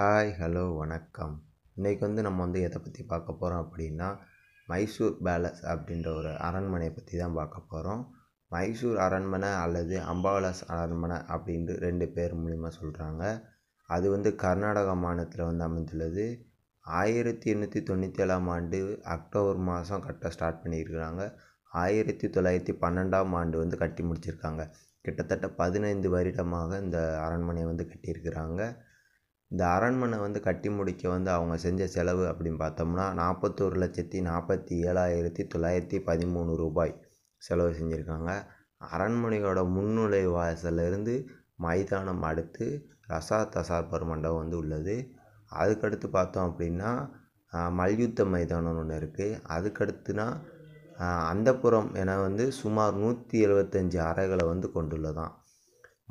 Hi hello வணக்கம். இன்றைக்கி வந்து நம்ம வந்து எதை பற்றி பார்க்க போகிறோம் அப்படின்னா மைசூர் பேலஸ் அப்படின்ற ஒரு அரண்மனையை பற்றி தான் பார்க்க போகிறோம் மைசூர் அரண்மனை அல்லது அம்பாலஸ் அரண்மனை அப்படின்ட்டு ரெண்டு பேர் மூலிமா சொல்கிறாங்க அது வந்து கர்நாடகா மாநிலத்தில் வந்து அமைந்துள்ளது. ஆயிரத்தி எண்ணூற்றி தொண்ணூற்றி ஏழாம் ஆண்டு அக்டோபர் மாதம் கட்ட ஸ்டார்ட் பண்ணியிருக்கிறாங்க. ஆயிரத்தி தொள்ளாயிரத்தி பன்னெண்டாம் ஆண்டு வந்து கட்டி முடிச்சிருக்காங்க. கிட்டத்தட்ட பதினைந்து வருடமாக இந்த அரண்மனையை வந்து கட்டியிருக்கிறாங்க. இந்த அரண்மனை வந்து கட்டி முடிக்க வந்து அவங்க செஞ்ச செலவு அப்படின்னு பார்த்தோம்னா நாற்பத்தோரு லட்சத்தி நாற்பத்தி ஏழாயிரத்தி தொள்ளாயிரத்தி பதிமூணு ரூபாய் செலவு செஞ்சுருக்காங்க. அரண்மனையோட முன்னுழை வாசலேருந்து மைதானம் அடுத்து ரசா தசார்பர் மண்டபம் வந்து உள்ளது. அதுக்கடுத்து பார்த்தோம் அப்படின்னா மல்யுத்த மைதானம் ஒன்று இருக்குது அதுக்கடுத்துனா அந்தப்புறம் என வந்து சுமார் நூற்றி எழுபத்தஞ்சி அறைகளை வந்து கொண்டுள்ளதாம்.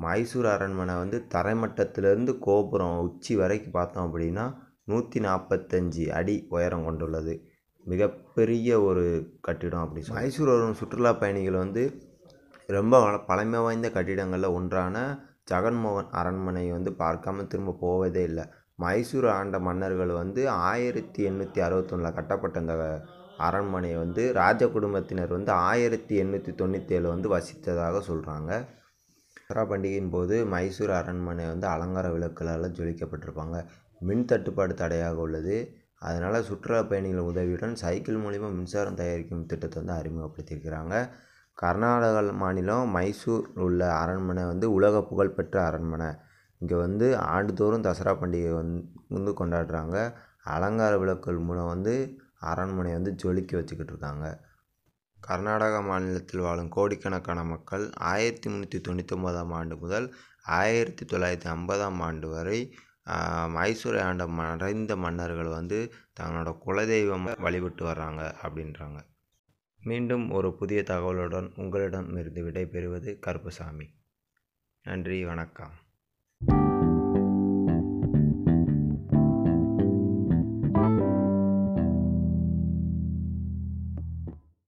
மைசூர் அரண்மனை வந்து தரைமட்டத்திலேருந்து கோபுரம் உச்சி வரைக்கும் பார்த்தோம் அப்படின்னா நூற்றி நாற்பத்தஞ்சி அடி உயரம் கொண்டுள்ளது. மிகப்பெரிய ஒரு கட்டிடம் அப்படி மைசூர் வரும் சுற்றுலா பயணிகள் வந்து ரொம்ப பழமை வாய்ந்த கட்டிடங்களில் ஒன்றான ஜெகன்மோகன் அரண்மனை வந்து பார்க்காம திரும்ப போவதே இல்லை. மைசூர் ஆண்ட மன்னர்கள் வந்து ஆயிரத்தி எண்ணூற்றி அறுபத்தொன்னில் கட்டப்பட்ட இந்த அரண்மனையை வந்து ராஜ குடும்பத்தினர் வந்து ஆயிரத்தி எண்ணூற்றி தொண்ணூற்றி ஏழு வந்து வசித்ததாக சொல்கிறாங்க தசரா பண்டிகையின் போது மைசூர் அரண்மனை வந்து அலங்கார விளக்குகளால் ஜொலிக்கப்பட்டிருப்பாங்க. மின் தட்டுப்பாடு தடையாக உள்ளது. அதனால் சுற்றுலா பயணிகள் உதவியுடன் சைக்கிள் மூலிமா மின்சாரம் தயாரிக்கும் திட்டத்தை வந்து அறிமுகப்படுத்தியிருக்கிறாங்க. கர்நாடகா மாநிலம் மைசூர் உள்ள அரண்மனை வந்து உலக புகழ்பெற்ற அரண்மனை. இங்கே வந்து ஆண்டுதோறும் தசரா பண்டிகை வந்து கொண்டாடுறாங்க. அலங்கார விளக்குகள் மூலம் வந்து அரண்மனை வந்து ஜொலிக்க வச்சுக்கிட்டு இருக்காங்க. கர்நாடகா மாநிலத்தில் வாழும் கோடிக்கணக்கான மக்கள் ஆயிரத்தி முந்நூற்றி தொண்ணூத்தொம்பதாம் ஆண்டு முதல் ஆயிரத்தி தொள்ளாயிரத்தி ஐம்பதாம் ஆண்டு வரை மைசூரை ஆண்ட மறைந்த மன்னர்கள் வந்து தங்களோட குலதெய்வம் வழிபட்டு வர்றாங்க அப்படின்றாங்க. மீண்டும் ஒரு புதிய தகவலுடன் உங்களிடம் இருந்து விடைபெறுவது கருப்புசாமி. நன்றி வணக்கம்.